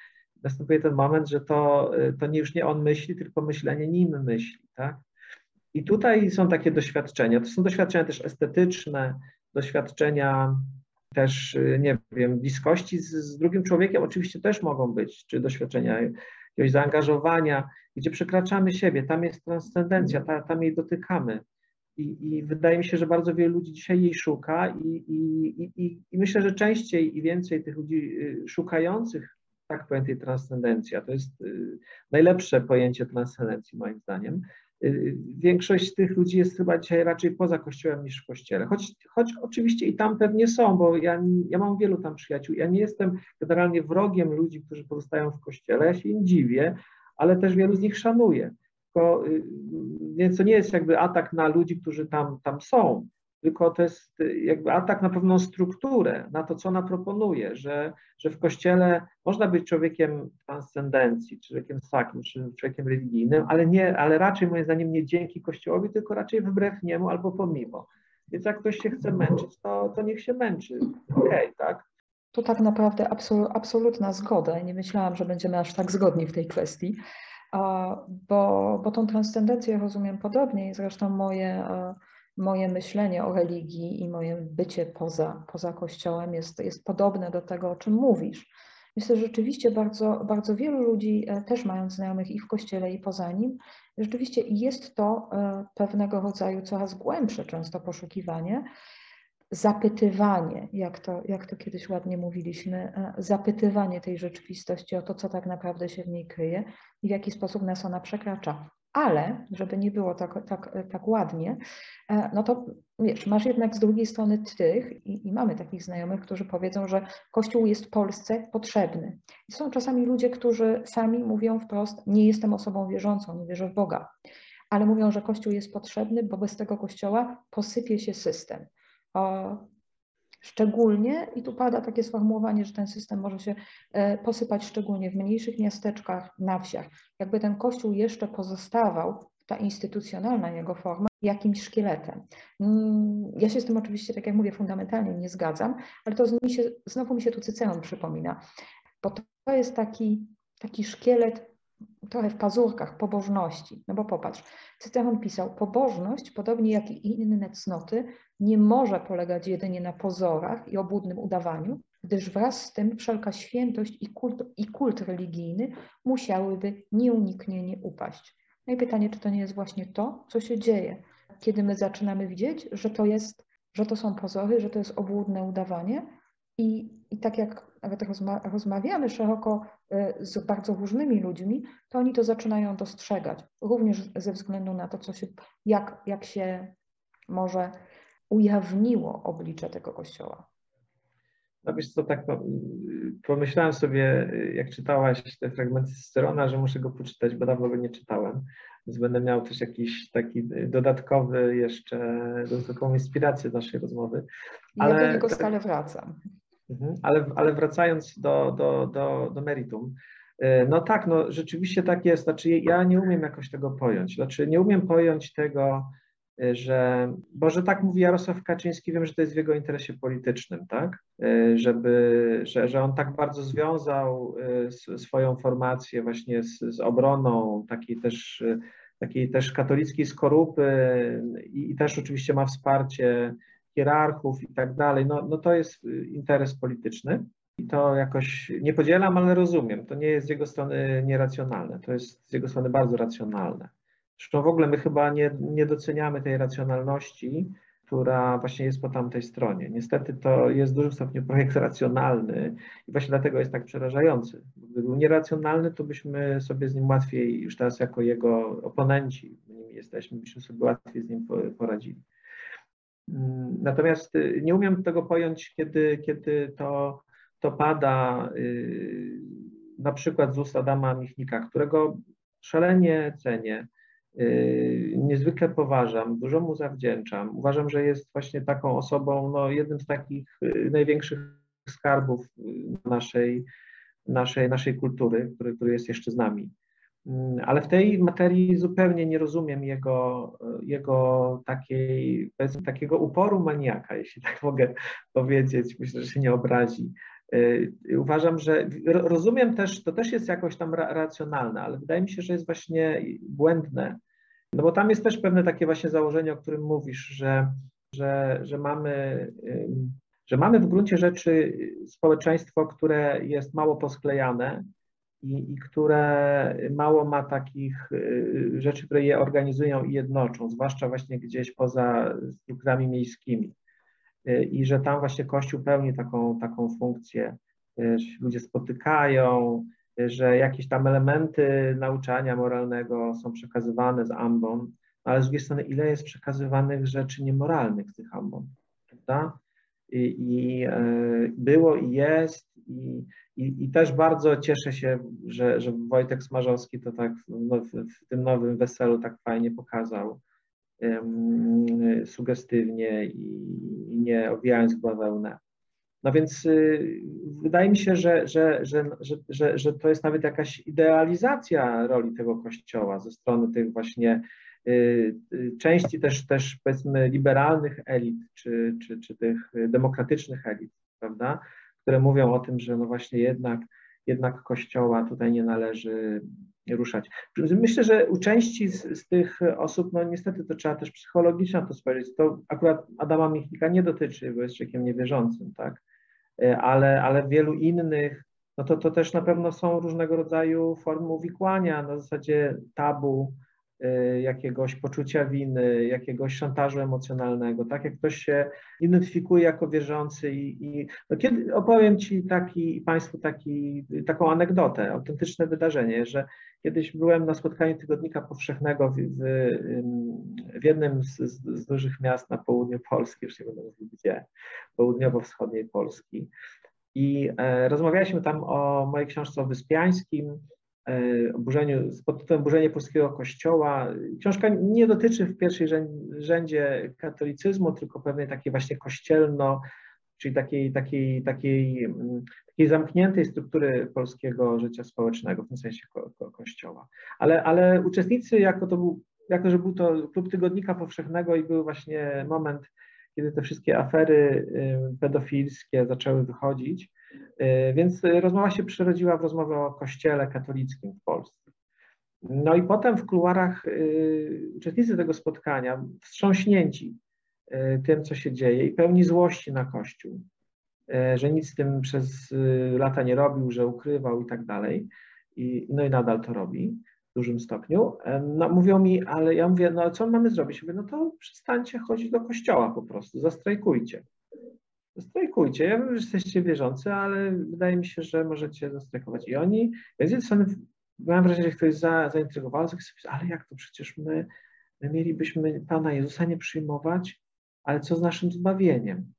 następuje ten moment, że to, y, to nie, już nie on myśli, tylko myślenie nim myśli. Tak? I tutaj są takie doświadczenia. To są doświadczenia też estetyczne, doświadczenia też, nie wiem, bliskości z, z drugim człowiekiem oczywiście też mogą być, czy doświadczenia jakiegoś zaangażowania, gdzie przekraczamy siebie, tam jest transcendencja, ta, tam jej dotykamy. I, I, wydaje mi się, że bardzo wielu ludzi dzisiaj jej szuka i, i, i, i myślę, że częściej i więcej tych ludzi y, szukających tak pojętej transcendencji, a to jest y, najlepsze pojęcie transcendencji moim zdaniem, Y, większość z tych ludzi jest chyba dzisiaj raczej poza kościołem niż w kościele. Choć, choć oczywiście i tam pewnie są, bo ja, ja mam wielu tam przyjaciół. Ja nie jestem generalnie wrogiem ludzi, którzy pozostają w kościele. Ja się im dziwię, ale też wielu z nich szanuję. Tylko, y, więc to nie jest jakby atak na ludzi, którzy tam, tam są, tylko to jest jakby atak na pewną strukturę, na to, co ona proponuje, że, że w Kościele można być człowiekiem transcendencji, człowiekiem sakim, czy człowiekiem religijnym, ale, nie, ale raczej moim zdaniem nie dzięki Kościołowi, tylko raczej wbrew niemu albo pomimo. Więc jak ktoś się chce męczyć, to, to niech się męczy. Okej, okay, tak?
To tak naprawdę absolutna zgoda. Nie myślałam, że będziemy aż tak zgodni w tej kwestii, bo, bo tą transcendencję rozumiem podobnie i zresztą moje moje myślenie o religii i moje bycie poza, poza Kościołem jest, jest podobne do tego, o czym mówisz. Myślę, że rzeczywiście bardzo, bardzo wielu ludzi, e, też mając znajomych i w Kościele, i poza nim, rzeczywiście jest to e, pewnego rodzaju coraz głębsze często poszukiwanie, zapytywanie, jak to, jak to kiedyś ładnie mówiliśmy, e, zapytywanie tej rzeczywistości o to, co tak naprawdę się w niej kryje i w jaki sposób nas ona przekracza ale żeby nie było tak, tak, tak ładnie, e, no to wiesz, masz jednak z drugiej strony tych, i, i, mamy takich znajomych, którzy powiedzą, że Kościół jest Polsce potrzebny. I są czasami ludzie, którzy sami mówią wprost, nie jestem osobą wierzącą, nie wierzę w Boga, ale mówią, że Kościół jest potrzebny, bo bez tego Kościoła posypie się system. Szczególnie, i tu pada takie sformułowanie, że ten system może się e, posypać szczególnie w mniejszych miasteczkach, na wsiach. Jakby ten kościół jeszcze pozostawał, ta instytucjonalna jego forma, jakimś szkieletem. Mm, ja się z tym oczywiście, tak jak mówię, fundamentalnie nie zgadzam, ale to mi się, znowu mi się tu Cyceron przypomina, bo to jest taki, taki szkielet trochę w pazurkach pobożności. No bo popatrz, Cyceron pisał, pobożność, podobnie jak i inne cnoty, nie może polegać jedynie na pozorach i obłudnym udawaniu, gdyż wraz z tym wszelka świętość i kult, i kult religijny musiałyby nieuniknienie upaść. No i pytanie, czy to nie jest właśnie to, co się dzieje, kiedy my zaczynamy widzieć, że to jest, że to są pozory, że to jest obłudne udawanie i, i tak jak nawet rozma rozmawiamy szeroko e, z bardzo różnymi ludźmi, to oni to zaczynają dostrzegać, również ze względu na to, co się, jak, jak się może ujawniło oblicze tego kościoła.
No wiesz co, tak pomyślałem sobie, jak czytałaś te fragmenty z Cycerona, że muszę go poczytać, bo dawno go nie czytałem, więc będę miał też jakiś taki dodatkowy jeszcze, dodatkową inspirację do naszej rozmowy.
Ale, ja do niego stale wracam.
Mhm. Ale, ale wracając do, do, do, do meritum, y, no tak, no rzeczywiście tak jest. Znaczy, ja nie umiem jakoś tego pojąć. Znaczy, nie umiem pojąć tego, y, że, bo że tak mówi Jarosław Kaczyński, wiem, że to jest w jego interesie politycznym, tak? Y, żeby, że, że on tak bardzo związał swoją formację właśnie z, z obroną takiej też, takiej też katolickiej skorupy i, i też oczywiście ma wsparcie hierarchów i tak dalej, no, no to jest y, interes polityczny i to jakoś nie podzielam, ale rozumiem. To nie jest z jego strony nieracjonalne, to jest z jego strony bardzo racjonalne. Zresztą w ogóle my chyba nie, nie doceniamy tej racjonalności, która właśnie jest po tamtej stronie. Niestety to jest w dużym stopniu projekt racjonalny i właśnie dlatego jest tak przerażający. Gdyby był nieracjonalny, to byśmy sobie z nim łatwiej, już teraz jako jego oponenci, nimi jesteśmy, byśmy sobie łatwiej z nim poradzili. Natomiast y, nie umiem tego pojąć, kiedy, kiedy to, to pada y, na przykład z ust Adama Michnika, którego szalenie cenię, y, niezwykle poważam, dużo mu zawdzięczam. Uważam, że jest właśnie taką osobą, no, jednym z takich największych skarbów naszej, naszej, naszej kultury, który, który jest jeszcze z nami. Mm, ale w tej materii zupełnie nie rozumiem jego, jego takiej, takiego uporu maniaka, jeśli tak mogę powiedzieć. Myślę, że się nie obrazi. Y, uważam, że rozumiem też, to też jest jakoś tam racjonalne, ale wydaje mi się, że jest właśnie błędne. No bo tam jest też pewne takie właśnie założenie, o którym mówisz, że, że, że mamy że mamy w gruncie rzeczy społeczeństwo, które jest mało posklejane, i, i które mało ma takich y, rzeczy, które je organizują i jednoczą, zwłaszcza właśnie gdzieś poza strukturami miejskimi. Y, I że tam właśnie Kościół pełni taką, taką funkcję, y, że się ludzie spotykają, że jakieś tam elementy nauczania moralnego są przekazywane z ambon, ale z drugiej strony, ile jest przekazywanych rzeczy niemoralnych z tych ambon, prawda? I, i było i jest, i i, I, też bardzo cieszę się, że, że Wojtek Smarzowski to tak w, w, tym nowym weselu tak fajnie pokazał, sugestywnie i nie owijając w bawełnę. No więc y, wydaje mi się, że, że, że, że, że, to jest nawet jakaś idealizacja roli tego kościoła ze strony tych właśnie y, y, części też, też powiedzmy liberalnych elit, czy, czy, czy tych demokratycznych elit, prawda, które mówią o tym, że no właśnie jednak, jednak kościoła tutaj nie należy ruszać. Myślę, że u części z, z, tych osób, no niestety to trzeba też psychologicznie na to spojrzeć. To akurat Adama Michnika nie dotyczy, bo jest człowiekiem niewierzącym, tak? E, ale, ale wielu innych, no to, to też na pewno są różnego rodzaju formy uwikłania na zasadzie tabu, jakiegoś poczucia winy, jakiegoś szantażu emocjonalnego, tak? Jak ktoś się identyfikuje jako wierzący i, i no kiedy opowiem Ci taki, Państwu taki, taką anegdotę, autentyczne wydarzenie, że kiedyś byłem na spotkaniu Tygodnika Powszechnego w, w, w jednym z, z, z, dużych miast na południu Polski, już nie będę mówił gdzie, południowo-wschodniej Polski i e, rozmawialiśmy tam o mojej książce o Wyspiańskim, e, burzeniu, pod tytułem Burzenie Polskiego Kościoła. Książka nie dotyczy w pierwszej rzędzie katolicyzmu, tylko pewnej takiej właśnie kościelno, czyli takiej, takiej, takiej, takiej zamkniętej struktury polskiego życia społecznego, w tym sensie ko, ko, kościoła. Ale, ale uczestnicy, jako, to był, jako że był to klub tygodnika powszechnego i był właśnie moment kiedy te wszystkie afery y, pedofilskie zaczęły wychodzić, więc rozmowa się przerodziła w rozmowę o kościele katolickim w Polsce. No i potem w kuluarach y, uczestnicy tego spotkania, wstrząśnięci tym, co się dzieje i pełni złości na Kościół, że nic z tym przez lata nie robił, że ukrywał i tak dalej, no i nadal to robi, dużym stopniu. No, mówią mi, ale ja mówię, no co mamy zrobić? Mówię, no to przestańcie chodzić do kościoła po prostu, zastrajkujcie. Zastrajkujcie. Ja wiem, że jesteście wierzący, ale wydaje mi się, że możecie zastrajkować. I oni, ja z jednej strony miałem wrażenie, że ktoś za, zaintrygował, ale jak to przecież my, my mielibyśmy Pana Jezusa nie przyjmować, ale co z naszym zbawieniem?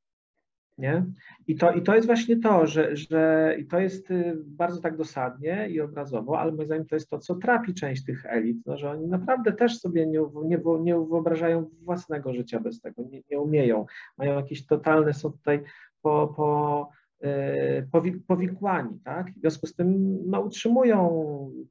Nie? I, to, I to jest właśnie to, że, że i to jest y, bardzo tak dosadnie i obrazowo, ale moim zdaniem to jest to, co trapi część tych elit, no, że oni naprawdę też sobie nie, nie, nie wyobrażają własnego życia bez tego, nie, nie umieją, mają jakieś totalne, są tutaj po, po, yy, powikłani, tak? W związku z tym no, utrzymują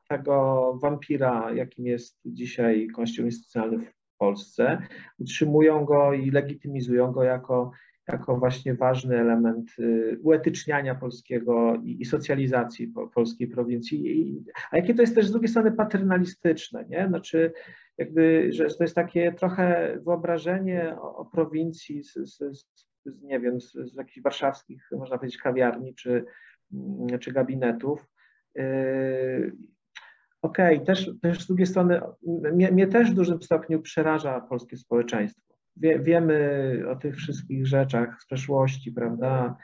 tego wampira, jakim jest dzisiaj Kościół instytucjonalny w Polsce, utrzymują go i legitymizują go jako jako właśnie ważny element y, uetyczniania polskiego i, socjalizacji po, polskiej prowincji. A jakie to jest też z drugiej strony paternalistyczne, nie? Znaczy jakby, że to jest takie trochę wyobrażenie o, o prowincji z, z, z, nie wiem, z, z jakichś warszawskich, można powiedzieć, kawiarni czy, mm, czy gabinetów. Yy, Okej, okay, też, też z drugiej strony mnie, mnie też w dużym stopniu przeraża polskie społeczeństwo wie, wiemy o tych wszystkich rzeczach z przeszłości, prawda?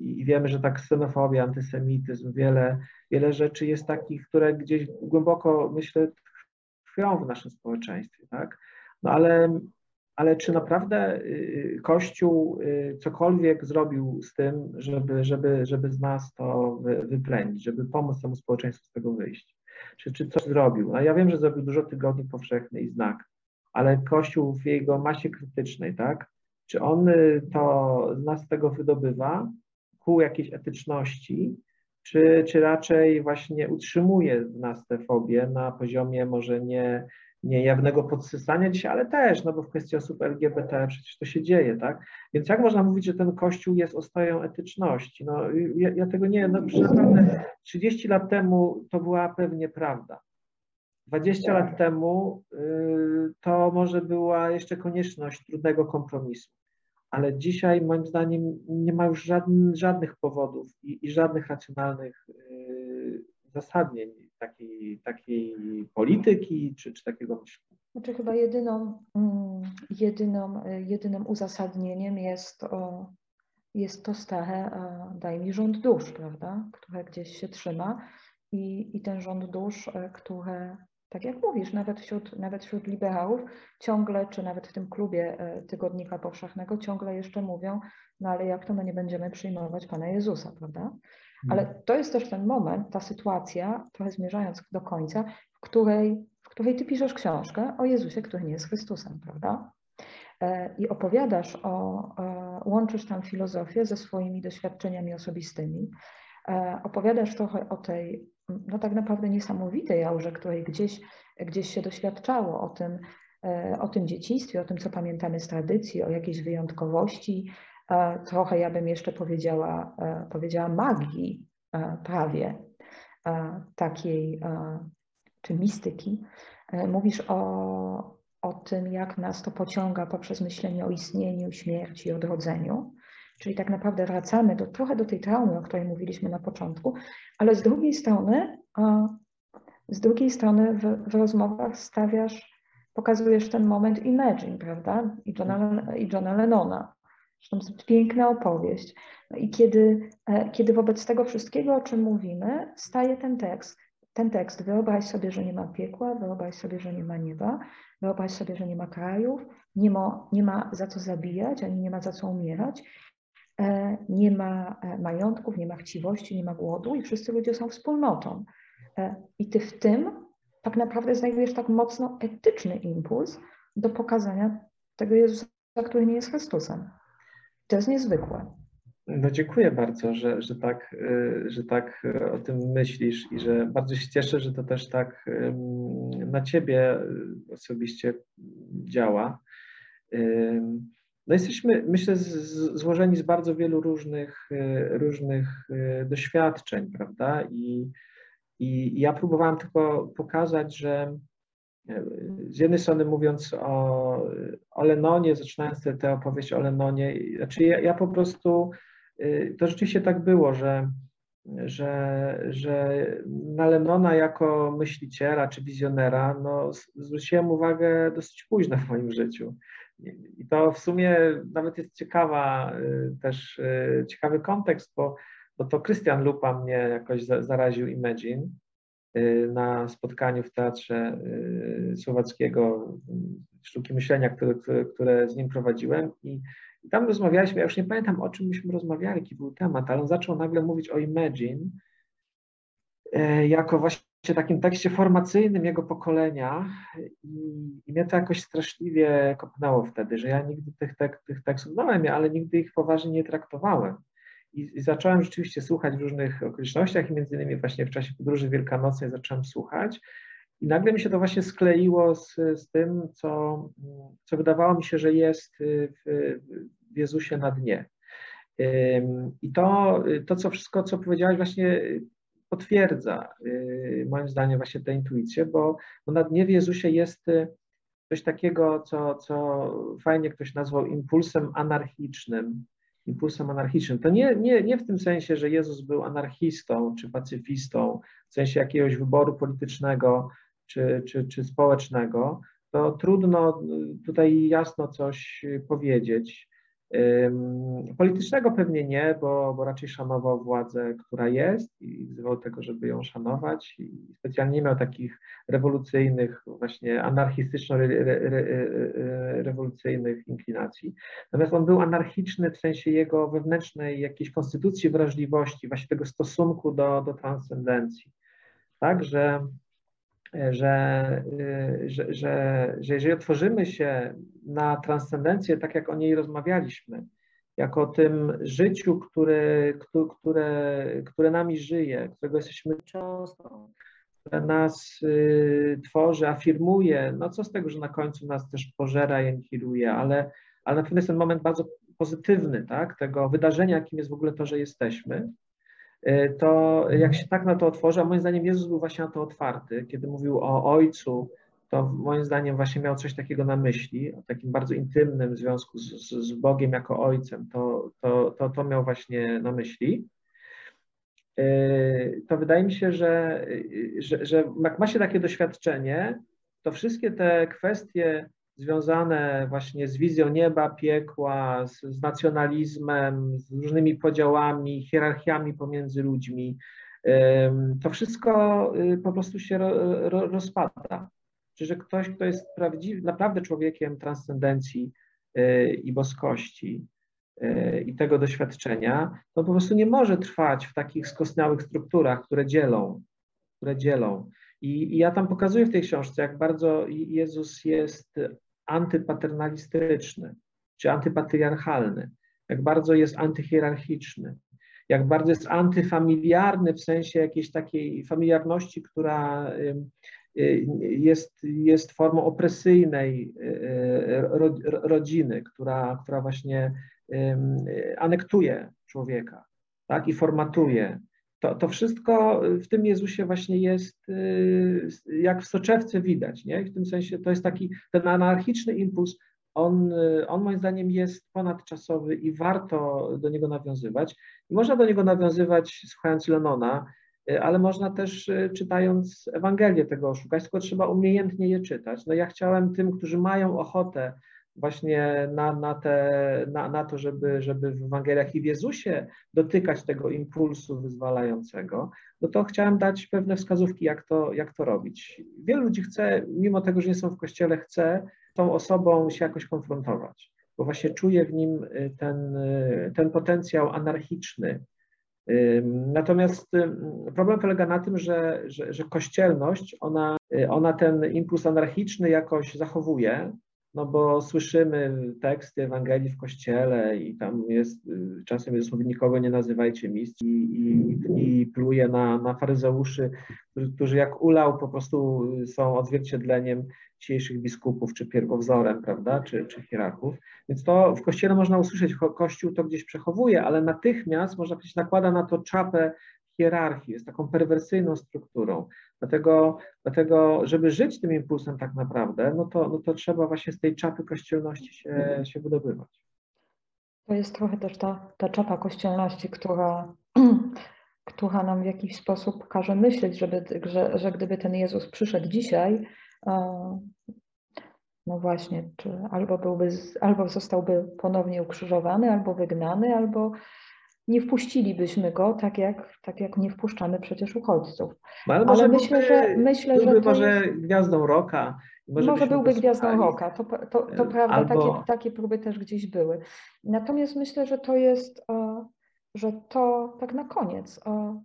I wiemy, że tak ksenofobia, antysemityzm, wiele, wiele rzeczy jest takich, które gdzieś głęboko, myślę, tkwią w naszym społeczeństwie, tak? No ale, ale czy naprawdę y, Kościół y, cokolwiek zrobił z tym, żeby, żeby, żeby z nas to wyplenić, żeby pomóc temu społeczeństwu z tego wyjść? Czy, czy coś zrobił? No ja wiem, że zrobił dużo tygodni powszechnych i znak, ale Kościół w jego masie krytycznej, tak? Czy on y, to z nas tego wydobywa ku jakiejś etyczności, czy, czy raczej właśnie utrzymuje w nas tę fobię na poziomie może nie, nie jawnego podsysania dzisiaj, ale też, no bo w kwestii osób LGBT przecież to się dzieje, tak? Więc jak można mówić, że ten Kościół jest ostoją etyczności? No ja, ja tego nie, no naprawdę 30 lat temu to była pewnie prawda. 20 lat temu y, to może była jeszcze konieczność trudnego kompromisu, ale dzisiaj moim zdaniem nie ma już żadnych, żadnych powodów i, i żadnych racjonalnych y, zasadnień takiej, takiej polityki czy, czy takiego myślenia.
Znaczy chyba jedyną, mm, jedyną, jedynym uzasadnieniem jest, o, jest to stare, daj mi rząd dusz, prawda, które gdzieś się trzyma i, i ten rząd dusz, e, które tak jak mówisz, nawet wśród, nawet wśród liberałów ciągle, czy nawet w tym klubie e, Tygodnika Powszechnego ciągle jeszcze mówią, no ale jak to my nie będziemy przyjmować Pana Jezusa, prawda? Hmm. Ale to jest też ten moment, ta sytuacja, trochę zmierzając do końca, w której, w której ty piszesz książkę o Jezusie, który nie jest Chrystusem, prawda? E, I opowiadasz o, e, łączysz tam filozofię ze swoimi doświadczeniami osobistymi. Opowiadasz trochę o tej, no tak naprawdę niesamowitej aurze, której gdzieś, gdzieś się doświadczało, o tym, o tym dzieciństwie, o tym, co pamiętamy z tradycji, o jakiejś wyjątkowości, trochę ja bym jeszcze powiedziała, powiedziała magii prawie takiej, czy mistyki. Mówisz o, o tym, jak nas to pociąga poprzez myślenie o istnieniu, śmierci, odrodzeniu. Czyli tak naprawdę wracamy do, trochę do tej traumy, o której mówiliśmy na początku, ale z drugiej strony, z drugiej strony w, w rozmowach stawiasz, pokazujesz ten moment Imagine, prawda? I Johna, i Johna Lennona. Zresztą to piękna opowieść. No i kiedy, e, kiedy wobec tego wszystkiego, o czym mówimy, staje ten tekst, ten tekst, wyobraź sobie, że nie ma piekła, wyobraź sobie, że nie ma nieba, wyobraź sobie, że nie ma krajów, nie ma, nie ma za co zabijać, ani nie ma za co umierać, nie ma e, majątków, nie ma chciwości, nie ma głodu i wszyscy ludzie są wspólnotą. E, I ty w tym tak naprawdę znajdujesz tak mocno etyczny impuls do pokazania tego Jezusa, który nie jest Chrystusem. To jest niezwykłe.
No dziękuję bardzo, że, że, tak, że tak o tym myślisz i że bardzo się cieszę, że to też tak na ciebie osobiście działa. No jesteśmy, myślę, złożeni z bardzo wielu różnych, y, różnych y, doświadczeń, prawda? I, I ja próbowałem tylko pokazać, że z jednej strony mówiąc o, o Lenonie, zaczynając tę opowieść o Lenonie, znaczy ja, ja po prostu to rzeczywiście tak było, że, że, że na Lenona jako myśliciela czy wizjonera no, zwróciłem uwagę dosyć późno w moim życiu. I to w sumie nawet jest ciekawa y, też y, ciekawy kontekst, bo, bo to Krystian Lupa mnie jakoś zaraził Imagine na spotkaniu w Teatrze Słowackiego Sztuki Myślenia, które, które z nim prowadziłem. I i tam rozmawialiśmy, ja już nie pamiętam o czym myśmy rozmawiali, jaki był temat, ale on zaczął nagle mówić o Imagine jako właśnie takim tekście formacyjnym jego pokolenia i, i mnie to jakoś straszliwie kopnęło wtedy, że ja nigdy tych, tek, tych tekstów znałem, ale nigdy ich poważnie nie traktowałem. I, I, zacząłem rzeczywiście słuchać w różnych okolicznościach i między innymi właśnie w czasie podróży wielkanocnej zacząłem słuchać i nagle mi się to właśnie skleiło z, z tym, co, co wydawało mi się, że jest w, w Jezusie na dnie. I to, to, co wszystko, co powiedziałeś, właśnie potwierdza y, moim zdaniem właśnie tę intuicję, bo, bo na dnie w Jezusie jest coś takiego, co, co fajnie ktoś nazwał impulsem anarchicznym. Impulsem anarchicznym. To nie, nie, nie w tym sensie, że Jezus był anarchistą czy pacyfistą, w sensie jakiegoś wyboru politycznego, czy, czy, czy społecznego, to trudno tutaj jasno coś powiedzieć. Politycznego pewnie nie, bo, bo raczej szanował władzę, która jest i wzywał tego, żeby ją szanować i specjalnie nie miał takich rewolucyjnych, właśnie anarchistyczno-rewolucyjnych inklinacji. Natomiast on był anarchiczny w sensie jego wewnętrznej jakiejś konstytucji wrażliwości, właśnie tego stosunku do, do transcendencji. Tak, że że, y, że, że, że jeżeli otworzymy się na transcendencję, tak jak o niej rozmawialiśmy, jako o tym życiu, które, które, które nami żyje, którego jesteśmy cząstką, które nas y, tworzy, afirmuje, no co z tego, że na końcu nas też pożera i anihiluje, ale, ale na pewno jest ten moment bardzo pozytywny, tak, tego wydarzenia, jakim jest w ogóle to, że jesteśmy. E, to jak się tak na to otworzy, a moim zdaniem Jezus był właśnie na to otwarty, kiedy mówił o Ojcu, to moim zdaniem właśnie miał coś takiego na myśli, o takim bardzo intymnym związku z, z Bogiem jako Ojcem, to, to, to, to miał właśnie na myśli. E, to wydaje mi się, że, że, że jak ma się takie doświadczenie, to wszystkie te kwestie związane właśnie z wizją nieba, piekła, z, z nacjonalizmem, z różnymi podziałami, hierarchiami pomiędzy ludźmi. To wszystko y, po prostu się ro, ro, rozpada. Czy że ktoś, kto jest prawdziwy, naprawdę człowiekiem transcendencji y, i boskości y, i tego doświadczenia, to po prostu nie może trwać w takich skostniałych strukturach, które dzielą, które dzielą. I, I ja tam pokazuję w tej książce, jak bardzo Jezus jest antypaternalistyczny czy antypatriarchalny, jak bardzo jest antyhierarchiczny, jak bardzo jest antyfamiliarny w sensie jakiejś takiej familiarności, która jest, jest formą opresyjnej rodziny, która, która właśnie anektuje człowieka tak, i formatuje. To, to wszystko w tym Jezusie właśnie jest, jak w soczewce widać, nie? w tym sensie to jest taki ten anarchiczny impuls, on, on moim zdaniem jest ponadczasowy i warto do niego nawiązywać. Można do niego nawiązywać słuchając Lenona, ale można też czytając Ewangelię tego szukać, tylko trzeba umiejętnie je czytać. No ja chciałem tym, którzy mają ochotę właśnie na, na, te, na, na to, żeby, żeby w Ewangeliach i w Jezusie dotykać tego impulsu wyzwalającego, no to chciałem dać pewne wskazówki, jak to, jak to robić. Wielu ludzi chce, mimo tego, że nie są w kościele, chce tą osobą się jakoś konfrontować, bo właśnie czuje w nim y, ten, y, ten potencjał anarchiczny. Natomiast problem polega na tym, że, że, że kościelność, ona, y, ona ten impuls anarchiczny jakoś zachowuje, no bo słyszymy teksty Ewangelii w kościele i tam jest, czasem jest słowo nikogo nie nazywajcie miejsc i, i, i pluje na, na faryzeuszy, którzy, którzy jak ulał po prostu są odzwierciedleniem dzisiejszych biskupów, czy pierwowzorem, prawda, czy, czy hierarchów. Więc to w kościele można usłyszeć, kościół to gdzieś przechowuje, ale natychmiast, można powiedzieć, nakłada na to czapę hierarchii, jest taką perwersyjną strukturą. Dlatego, dlatego żeby żyć tym impulsem tak naprawdę, no to, no to trzeba właśnie z tej czapy kościelności się, się wydobywać.
To jest trochę też ta, ta czapa kościelności, która, która nam w jakiś sposób każe myśleć, żeby, że, że gdyby ten Jezus przyszedł dzisiaj, no właśnie, czy albo, byłby, albo zostałby ponownie ukrzyżowany, albo wygnany, albo nie wpuścilibyśmy go, tak jak, tak jak nie wpuszczamy przecież uchodźców.
No, ale, ale myślę, że myślę, że może gwiazdą roka.
Może, może byłby gwiazdą roka, to, to, to e, prawda, albo... takie, takie próby też gdzieś były. Natomiast myślę, że to jest, e, że to tak na koniec, e,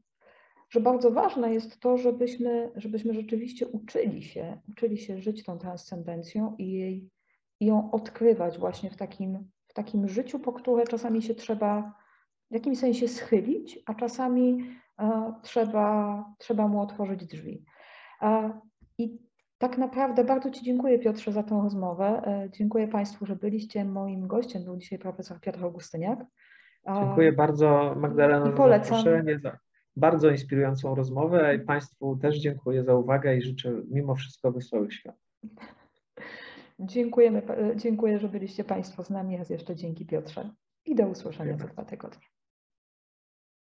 że bardzo ważne jest to, żebyśmy, żebyśmy rzeczywiście uczyli się, uczyli się żyć tą transcendencją i, jej, i ją odkrywać właśnie w takim, w takim życiu, po które czasami się trzeba w jakimś sensie schylić, a czasami e, trzeba, trzeba mu otworzyć drzwi. E, I tak naprawdę bardzo Ci dziękuję Piotrze za tę rozmowę. E, dziękuję Państwu, że byliście. Moim gościem był dzisiaj profesor Piotr Augustyniak.
Dziękuję bardzo Magdalena za zaproszenie, za bardzo inspirującą rozmowę i Państwu też dziękuję za uwagę i życzę mimo wszystko wesołych świąt.
Dziękujemy, dziękuję, że byliście Państwo z nami. Raz jeszcze dzięki Piotrze i do usłyszenia za dwa tygodnie.